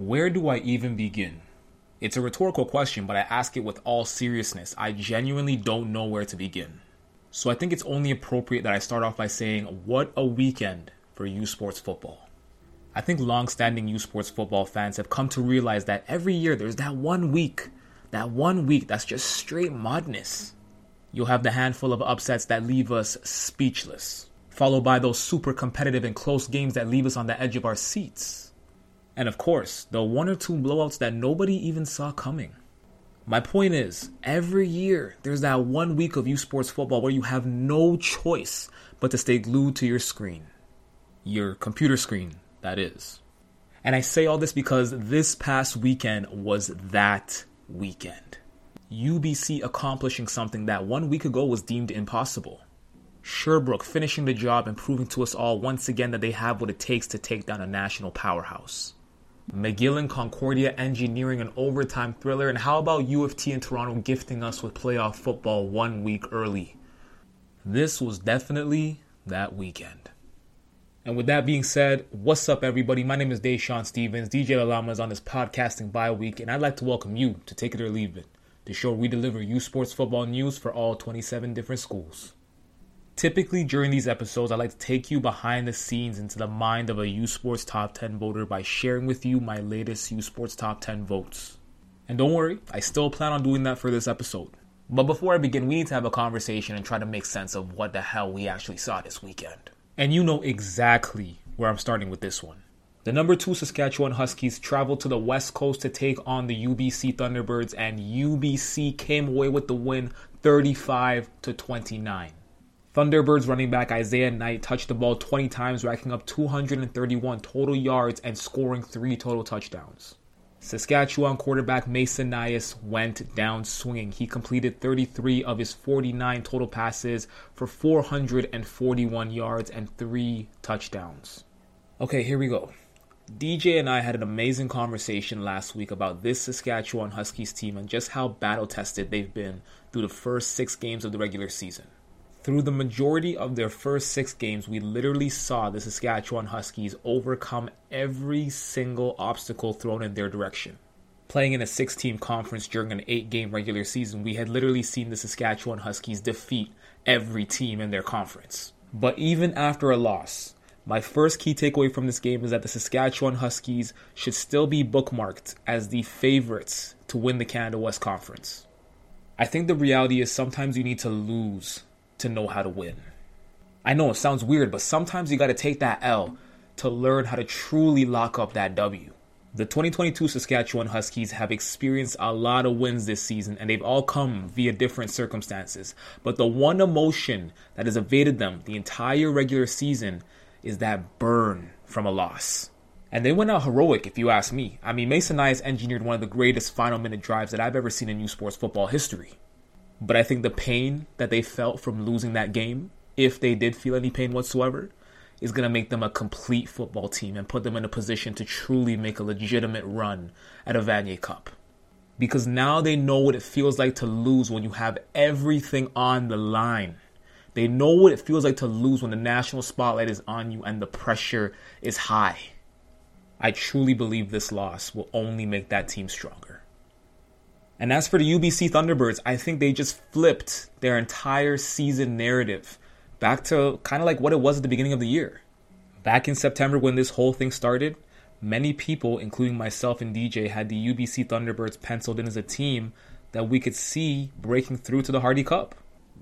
Where do I even begin? It's a rhetorical question, but I ask it with all seriousness. I genuinely don't know where to begin. So I think it's only appropriate that I start off by saying, what a weekend for U Sports football. I think long-standing U Sports football fans have come to realize that every year there's that one week, that one week that's just straight madness. You'll have the handful of upsets that leave us speechless, followed by those super competitive and close games that leave us on the edge of our seats. And of course, the one or two blowouts that nobody even saw coming. My point is, every year there's that one week of U Sports football where you have no choice but to stay glued to your screen. Your computer screen, that is. And I say all this because this past weekend was that weekend. UBC accomplishing something that one week ago was deemed impossible. Sherbrooke finishing the job and proving to us all once again that they have what it takes to take down a national powerhouse. McGill and Concordia engineering an overtime thriller, and how about U of T and Toronto gifting us with playoff football one week early? This was definitely that weekend. And with that being said, what's up, everybody? My name is Dashawn Stevens. DJ Lalama is on this podcasting bye week, and I'd like to welcome you to Take It or Leave It, the show we deliver U Sports football news for all 27 different schools. Typically, during these episodes, I like to take you behind the scenes into the mind of a U Sports Top 10 voter by sharing with you my latest U Sports Top 10 votes. And don't worry, I still plan on doing that for this episode. But before I begin, we need to have a conversation and try to make sense of what the hell we actually saw this weekend. And you know exactly where I'm starting with this one. The number two Saskatchewan Huskies traveled to the West Coast to take on the UBC Thunderbirds, and UBC came away with the win 35 to 29. Thunderbirds running back Isaiah Knight touched the ball 20 times, racking up 231 total yards and scoring three total touchdowns. Saskatchewan quarterback Mason Nyhus went down swinging. He completed 33 of his 49 total passes for 441 yards and three touchdowns. Okay, here we go. DJ and I had an amazing conversation last week about this Saskatchewan Huskies team and just how battle tested they've been through the first six games of the regular season. Through the majority of their first six games, we literally saw the Saskatchewan Huskies overcome every single obstacle thrown in their direction. Playing in a six team conference during an eight game regular season, we had literally seen the Saskatchewan Huskies defeat every team in their conference. But even after a loss, my first key takeaway from this game is that the Saskatchewan Huskies should still be bookmarked as the favorites to win the Canada West Conference. I think the reality is sometimes you need to lose to know how to win. I know it sounds weird, but sometimes you got to take that L to learn how to truly lock up that W. The 2022 Saskatchewan Huskies have experienced a lot of wins this season, and they've all come via different circumstances. But the one emotion that has evaded them the entire regular season is that burn from a loss. And they went out heroic, if you ask me. I mean, Mason Nyhus engineered one of the greatest final minute drives that I've ever seen in U Sports football history. But I think the pain that they felt from losing that game, if they did feel any pain whatsoever, is going to make them a complete football team and put them in a position to truly make a legitimate run at a Vanier Cup. Because now they know what it feels like to lose when you have everything on the line. They know what it feels like to lose when the national spotlight is on you and the pressure is high. I truly believe this loss will only make that team stronger. And as for the UBC Thunderbirds, I think they just flipped their entire season narrative back to kind of like what it was at the beginning of the year. Back in September, when this whole thing started, many people, including myself and DJ, had the UBC Thunderbirds penciled in as a team that we could see breaking through to the Hardy Cup.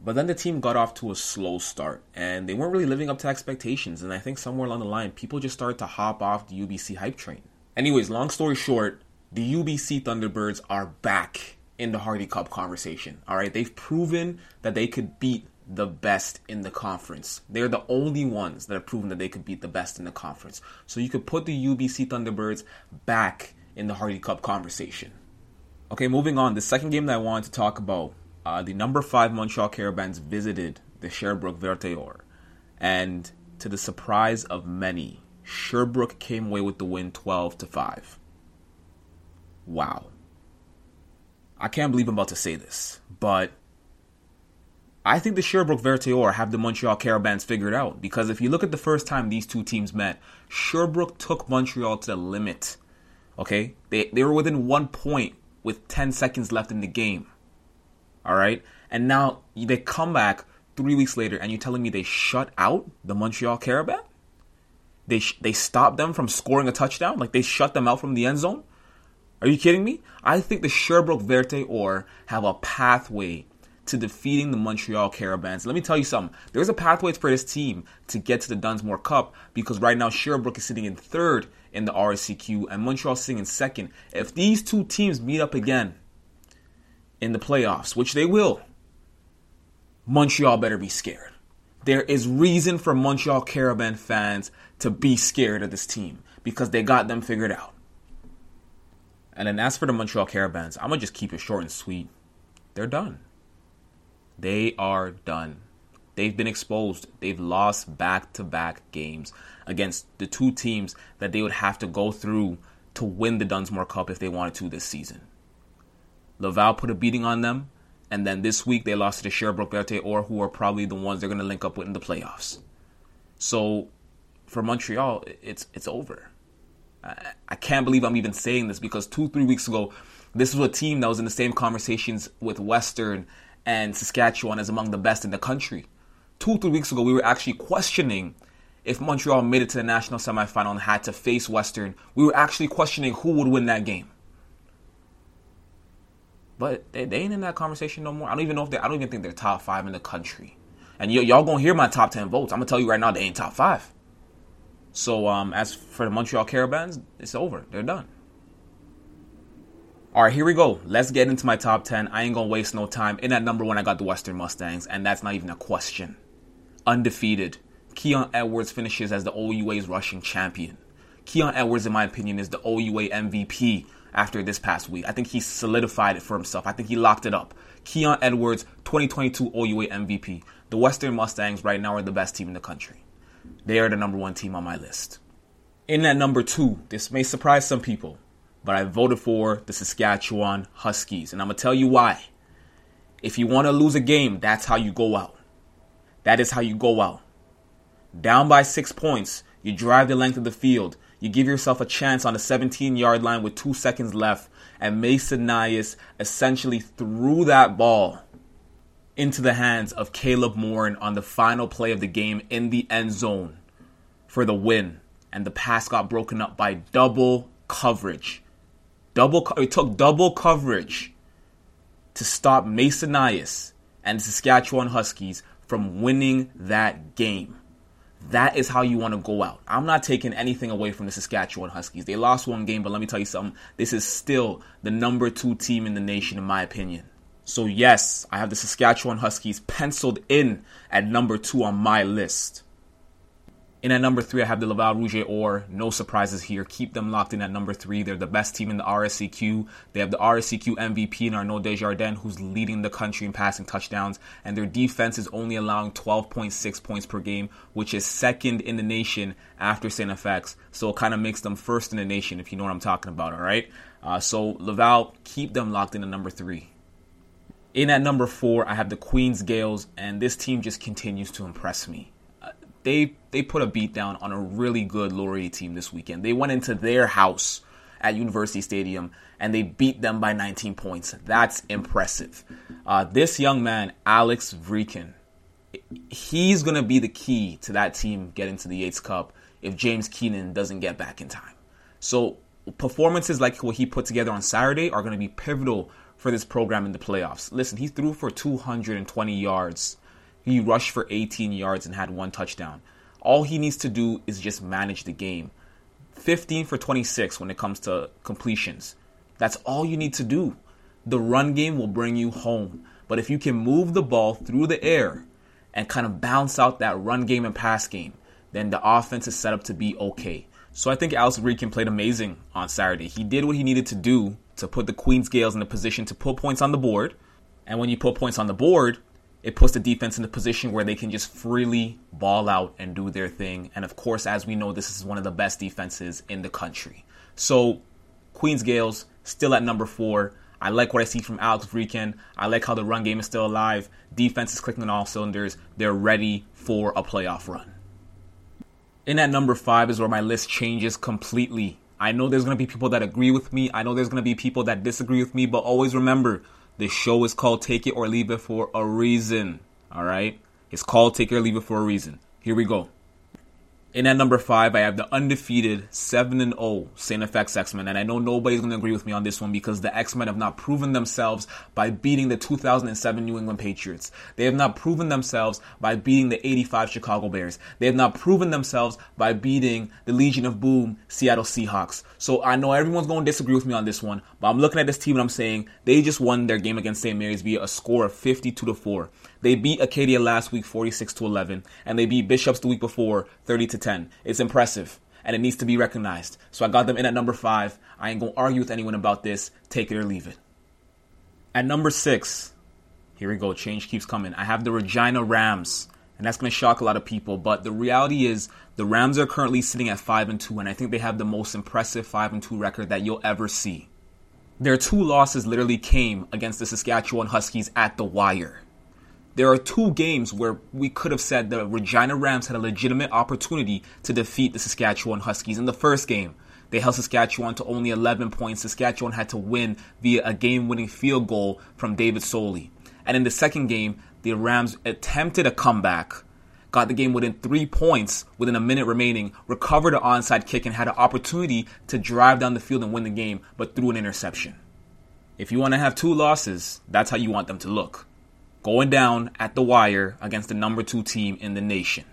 But then the team got off to a slow start, and they weren't really living up to expectations. And I think somewhere along the line, people just started to hop off the UBC hype train. Anyways, long story short, the UBC Thunderbirds are back in the Hardy Cup conversation. All right, they've proven that they could beat the best in the conference. They're the only ones that have proven that they could beat the best in the conference. So you could put the UBC Thunderbirds back in the Hardy Cup conversation. Okay, moving on. The second game that I wanted to talk about, uh, the number five Montreal Carabins visited the Sherbrooke Vert et Or, and to the surprise of many, Sherbrooke came away with the win, twelve to five. Wow. I can't believe I'm about to say this, but I think the Sherbrooke Vert et Or have the Montreal Carabins figured out because if you look at the first time these two teams met, Sherbrooke took Montreal to the limit Okay? They, they were within one point with 10 seconds left in the game. All right? And now they come back three weeks later and you're telling me they shut out the Montreal Carabin? They, sh- they stopped them from scoring a touchdown? Like they shut them out from the end zone? Are you kidding me? I think the Sherbrooke Vert et Or have a pathway to defeating the Montreal Carabins. Let me tell you something. There's a pathway for this team to get to the Dunsmore Cup because right now Sherbrooke is sitting in third in the RSEQ and Montreal sitting in second. If these two teams meet up again in the playoffs, which they will, Montreal better be scared. There is reason for Montreal Carabin fans to be scared of this team because they got them figured out. And then as for the Montreal Carabins, I'm gonna just keep it short and sweet. They're done. They are done. They've been exposed. They've lost back to back games against the two teams that they would have to go through to win the Dunsmore Cup if they wanted to this season. Laval put a beating on them, and then this week they lost to the Sherbrooke Vert et Or who are probably the ones they're going to link up with in the playoffs. So for Montreal, it's it's over. I, can't believe I'm even saying this because two three weeks ago, this was a team that was in the same conversations with Western and Saskatchewan as among the best in the country. Two three weeks ago, we were actually questioning if Montreal made it to the national semifinal and had to face Western. We were actually questioning who would win that game. But they, they ain't in that conversation no more. I don't even know if they. I don't even think they're top five in the country. And y- y'all gonna hear my top ten votes. I'm gonna tell you right now, they ain't top five. So um, as for the Montreal Carabins, it's over. They're done. All right, here we go. Let's get into my top 10. I ain't gonna waste no time. In at number one, I got the Western Mustangs, and that's not even a question. Undefeated. Keon Edwards finishes as the OUA's rushing champion. Keon Edwards, in my opinion, is the OUA MVP after this past week. I think he solidified it for himself. I think he locked it up. Keon Edwards, 2022 OUA MVP. The Western Mustangs right now are the best team in the country. They are the number one team on my list. In at number two, this may surprise some people, but I voted for the Saskatchewan Huskies, and I'm gonna tell you why. If you want to lose a game, that's how you go out. That is how you go out. Down by six points, you drive the length of the field. You give yourself a chance on the 17 yard line with two seconds left, and Mason Nyhus essentially threw that ball into the hands of Caleb Morin on the final play of the game in the end zone for the win. And the pass got broken up by double coverage. Double it took double coverage to stop Mason Nyhus and the Saskatchewan Huskies from winning that game. That is how you want to go out. I'm not taking anything away from the Saskatchewan Huskies. They lost one game, but let me tell you something. This is still the number two team in the nation, in my opinion. So, yes, I have the Saskatchewan Huskies penciled in at number two on my list. In at number three, I have the Laval Rouge Or. No surprises here. Keep them locked in at number three. They're the best team in the RSEQ. They have the RSEQ MVP in Arnaud Desjardins, who's leading the country in passing touchdowns. And their defense is only allowing 12.6 points per game, which is second in the nation after St. FX. So it kind of makes them first in the nation, if you know what I'm talking about, all right? Uh, so Laval, keep them locked in at number three. In at number four, I have the Queens Gaels, and this team just continues to impress me. Uh, they they put a beat down on a really good Laurier team this weekend. They went into their house at University Stadium and they beat them by 19 points. That's impressive. Uh, this young man, Alex Vrikin, he's going to be the key to that team getting to the Yates Cup if James Keenan doesn't get back in time. So performances like what he put together on Saturday are going to be pivotal for this program in the playoffs. Listen, he threw for 220 yards. He rushed for 18 yards and had one touchdown. All he needs to do is just manage the game. 15 for 26 when it comes to completions. That's all you need to do. The run game will bring you home. But if you can move the ball through the air and kind of bounce out that run game and pass game, then the offense is set up to be okay. So I think Alex Vrikin played amazing on Saturday. He did what he needed to do to put the Queens Gaels in a position to put points on the board. And when you put points on the board, it puts the defense in a position where they can just freely ball out and do their thing. And of course, as we know, this is one of the best defenses in the country. So, Queens Gaels still at number four. I like what I see from Alex Vrikin. I like how the run game is still alive. Defense is clicking on all cylinders. They're ready for a playoff run. In at number five is where my list changes completely. I know there's going to be people that agree with me. I know there's going to be people that disagree with me, but always remember the show is called Take It or Leave It for a reason. All right? It's called Take It or Leave It for a reason. Here we go. In at number five, I have the undefeated 7 and 0 St. FX X Men. And I know nobody's going to agree with me on this one because the X Men have not proven themselves by beating the 2007 New England Patriots. They have not proven themselves by beating the 85 Chicago Bears. They have not proven themselves by beating the Legion of Boom Seattle Seahawks. So I know everyone's going to disagree with me on this one, but I'm looking at this team and I'm saying they just won their game against St. Mary's via a score of 52 to 4. They beat Acadia last week 46 to 11, and they beat Bishops the week before 30 to 10. It's impressive, and it needs to be recognized. So I got them in at number five. I ain't gonna argue with anyone about this. Take it or leave it. At number six, here we go. Change keeps coming. I have the Regina Rams, and that's gonna shock a lot of people. But the reality is, the Rams are currently sitting at five and two, and I think they have the most impressive five and two record that you'll ever see. Their two losses literally came against the Saskatchewan Huskies at the wire there are two games where we could have said the Regina Rams had a legitimate opportunity to defeat the Saskatchewan Huskies. In the first game, they held Saskatchewan to only 11 points. Saskatchewan had to win via a game winning field goal from David Soley. And in the second game, the Rams attempted a comeback, got the game within three points within a minute remaining, recovered an onside kick, and had an opportunity to drive down the field and win the game, but threw an interception. If you want to have two losses, that's how you want them to look going down at the wire against the number two team in the nation.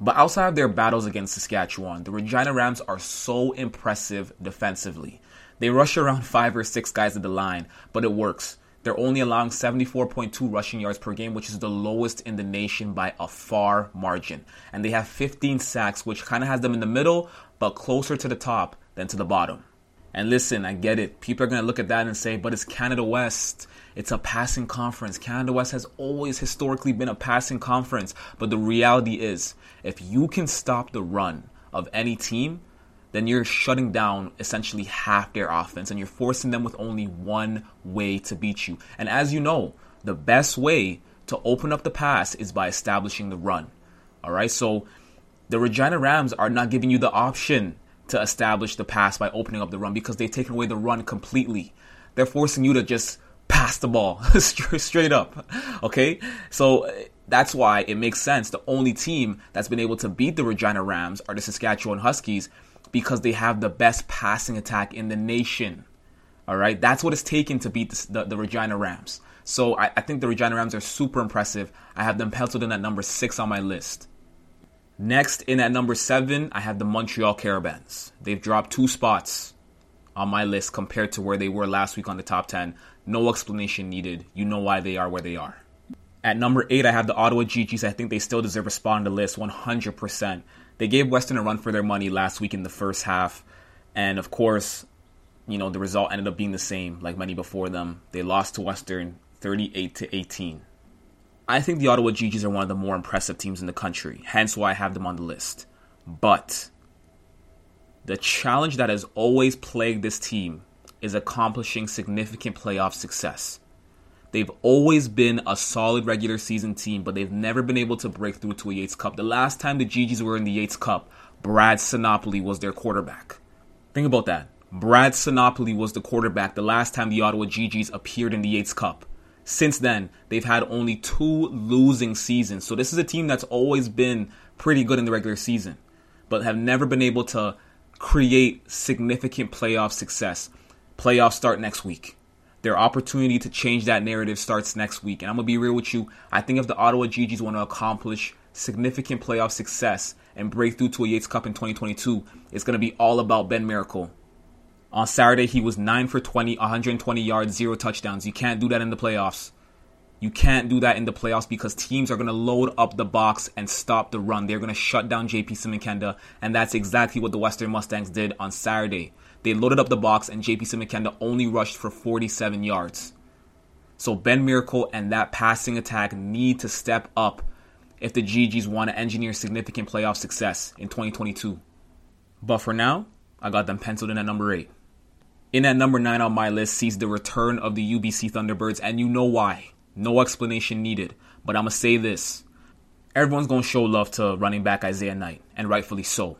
But outside of their battles against Saskatchewan, the Regina Rams are so impressive defensively. They rush around five or six guys at the line, but it works. They're only allowing 74.2 rushing yards per game, which is the lowest in the nation by a far margin. And they have 15 sacks, which kind of has them in the middle, but closer to the top than to the bottom. And listen, I get it. People are going to look at that and say, but it's Canada West. It's a passing conference. Canada West has always historically been a passing conference. But the reality is, if you can stop the run of any team, then you're shutting down essentially half their offense and you're forcing them with only one way to beat you. And as you know, the best way to open up the pass is by establishing the run. All right, so the Regina Rams are not giving you the option to establish the pass by opening up the run because they've taken away the run completely. They're forcing you to just pass the ball straight up. Okay? So that's why it makes sense. The only team that's been able to beat the Regina Rams are the Saskatchewan Huskies because they have the best passing attack in the nation. All right? That's what it's taken to beat the, the, the Regina Rams. So I, I think the Regina Rams are super impressive. I have them penciled in at number six on my list. Next, in at number seven, I have the Montreal Carabins. They've dropped two spots on my list compared to where they were last week on the top 10. No explanation needed. You know why they are where they are. At number eight, I have the Ottawa GGs. I think they still deserve a spot on the list 100%. They gave Western a run for their money last week in the first half. And of course, you know, the result ended up being the same like many before them. They lost to Western 38 to 18. I think the Ottawa GGs are one of the more impressive teams in the country, hence why I have them on the list. But the challenge that has always plagued this team is accomplishing significant playoff success. They've always been a solid regular season team, but they've never been able to break through to a Yates Cup. The last time the GGs were in the Yates Cup, Brad Sinopoli was their quarterback. Think about that. Brad Sinopoli was the quarterback the last time the Ottawa GGs appeared in the Yates Cup. Since then, they've had only two losing seasons. So this is a team that's always been pretty good in the regular season, but have never been able to create significant playoff success. Playoffs start next week. Their opportunity to change that narrative starts next week. And I'm going to be real with you. I think if the Ottawa GGs want to accomplish significant playoff success and break through to a Yates Cup in 2022, it's going to be all about Ben Miracle. On Saturday, he was 9 for 20, 120 yards, zero touchdowns. You can't do that in the playoffs. You can't do that in the playoffs because teams are going to load up the box and stop the run. They're going to shut down JP Siminkenda, and that's exactly what the Western Mustangs did on Saturday. They loaded up the box, and JP Siminkenda only rushed for 47 yards. So Ben Miracle and that passing attack need to step up if the GGs want to engineer significant playoff success in 2022. But for now, I got them penciled in at number 8. In at number 9 on my list sees the return of the UBC Thunderbirds, and you know why. No explanation needed. But I'm going to say this everyone's going to show love to running back Isaiah Knight, and rightfully so.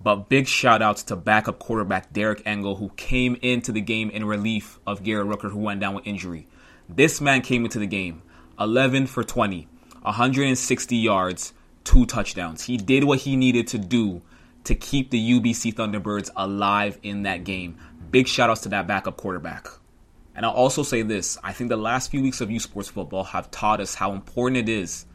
But big shout outs to backup quarterback Derek Engel, who came into the game in relief of Garrett Rooker, who went down with injury. This man came into the game 11 for 20, 160 yards, two touchdowns. He did what he needed to do to keep the UBC Thunderbirds alive in that game. Big shout outs to that backup quarterback. And I'll also say this I think the last few weeks of U Sports football have taught us how important it is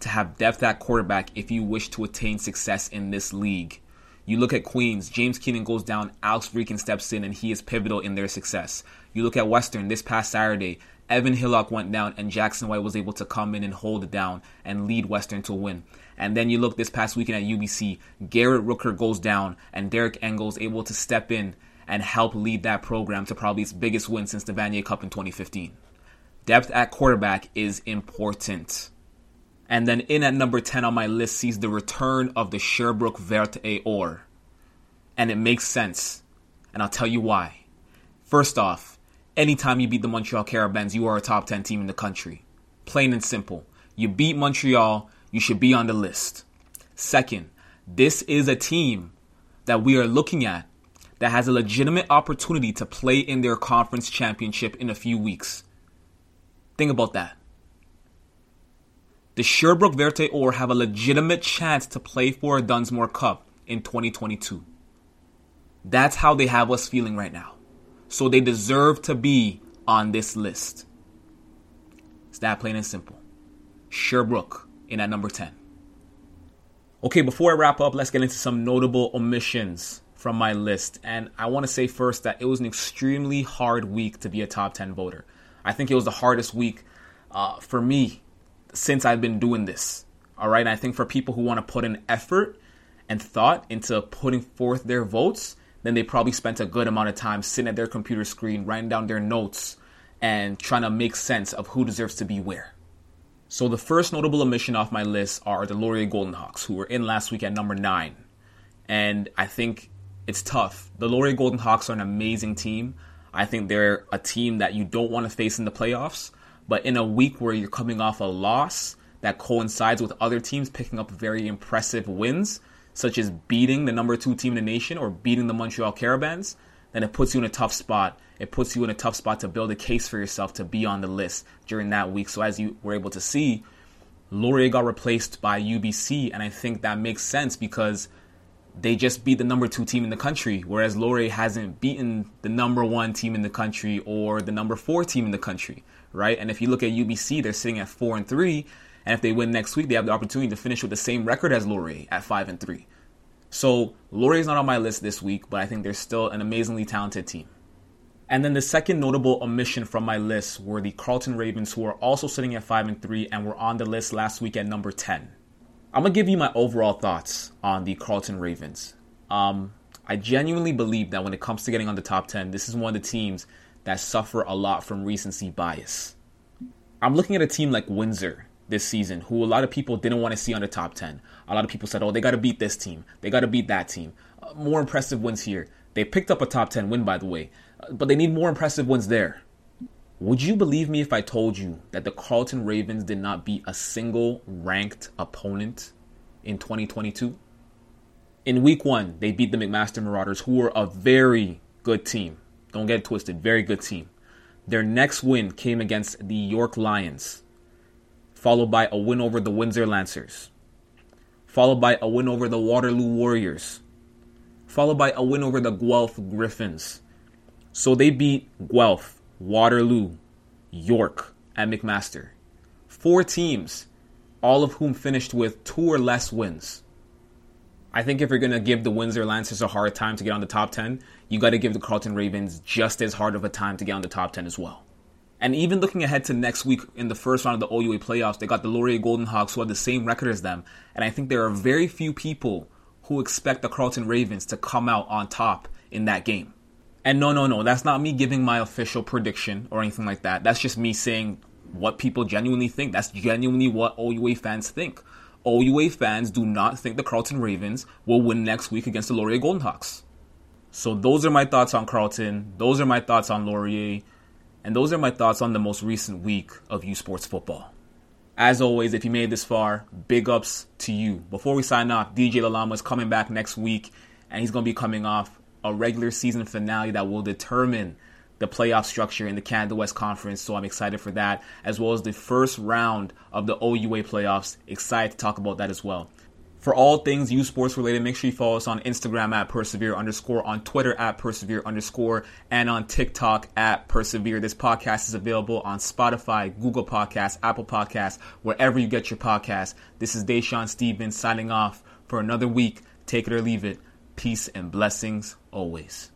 to have depth at quarterback if you wish to attain success in this league. You look at Queens, James Keenan goes down, Alex Vreeken steps in, and he is pivotal in their success. You look at Western this past Saturday, Evan Hillock went down, and Jackson White was able to come in and hold it down and lead Western to win. And then you look this past weekend at UBC, Garrett Rooker goes down, and Derek Engel is able to step in and help lead that program to probably its biggest win since the Vanier Cup in 2015. Depth at quarterback is important. And then in at number 10 on my list sees the return of the Sherbrooke Vert et Or. And it makes sense. And I'll tell you why. First off, anytime you beat the Montreal Carabins, you are a top 10 team in the country. Plain and simple. You beat Montreal, you should be on the list. Second, this is a team that we are looking at that has a legitimate opportunity to play in their conference championship in a few weeks. Think about that. The Sherbrooke Vert et Or have a legitimate chance to play for a Dunsmore Cup in 2022. That's how they have us feeling right now. So they deserve to be on this list. It's that plain and simple. Sherbrooke in at number 10. Okay, before I wrap up, let's get into some notable omissions from my list. And I want to say first that it was an extremely hard week to be a top 10 voter. I think it was the hardest week uh, for me since I've been doing this. All right. And I think for people who want to put in effort and thought into putting forth their votes, then they probably spent a good amount of time sitting at their computer screen, writing down their notes, and trying to make sense of who deserves to be where. So the first notable omission off my list are the Laurier Golden Hawks, who were in last week at number nine. And I think it's tough. The Laurier Golden Hawks are an amazing team. I think they're a team that you don't want to face in the playoffs. But in a week where you're coming off a loss that coincides with other teams picking up very impressive wins, such as beating the number two team in the nation or beating the Montreal Carabins, then it puts you in a tough spot. It puts you in a tough spot to build a case for yourself to be on the list during that week. So as you were able to see, Laurier got replaced by UBC, and I think that makes sense because – they just beat the number two team in the country, whereas Laurier hasn't beaten the number one team in the country or the number four team in the country, right? And if you look at UBC, they're sitting at four and three, and if they win next week, they have the opportunity to finish with the same record as Laurier at five and three. So Laurier's not on my list this week, but I think they're still an amazingly talented team. And then the second notable omission from my list were the Carleton Ravens, who are also sitting at five and three and were on the list last week at number ten. I'm gonna give you my overall thoughts on the Carleton Ravens. Um, I genuinely believe that when it comes to getting on the top 10, this is one of the teams that suffer a lot from recency bias. I'm looking at a team like Windsor this season, who a lot of people didn't want to see on the top 10. A lot of people said, oh, they got to beat this team, they got to beat that team. Uh, more impressive wins here. They picked up a top 10 win, by the way, uh, but they need more impressive wins there. Would you believe me if I told you that the Carleton Ravens did not beat a single ranked opponent in 2022? In week one, they beat the McMaster Marauders, who were a very good team. Don't get twisted, very good team. Their next win came against the York Lions, followed by a win over the Windsor Lancers, followed by a win over the Waterloo Warriors, followed by a win over the Guelph Gryphons. So they beat Guelph, Waterloo, York, and McMaster. Four teams, all of whom finished with two or less wins. I think if you're going to give the Windsor Lancers a hard time to get on the top 10, you got to give the Carleton Ravens just as hard of a time to get on the top 10 as well. And even looking ahead to next week in the first round of the OUA playoffs, they got the Laurier Golden Hawks who have the same record as them. And I think there are very few people who expect the Carleton Ravens to come out on top in that game. And no, no, no, that's not me giving my official prediction or anything like that. That's just me saying what people genuinely think. That's genuinely what OUA fans think. OUA fans do not think the Carleton Ravens will win next week against the Laurier Golden Hawks. So those are my thoughts on Carleton. Those are my thoughts on Laurier. And those are my thoughts on the most recent week of U Sports football. As always, if you made this far, big ups to you. Before we sign off, DJ Lalama is coming back next week and he's going to be coming off a regular season finale that will determine the playoff structure in the Canada West Conference. So I'm excited for that, as well as the first round of the OUA playoffs. Excited to talk about that as well. For all things U Sports related, make sure you follow us on Instagram at persevere underscore, on Twitter at persevere underscore, and on TikTok at persevere. This podcast is available on Spotify, Google Podcasts, Apple Podcasts, wherever you get your podcasts. This is Dashawn Stevens signing off for another week. Take it or leave it. Peace and blessings always.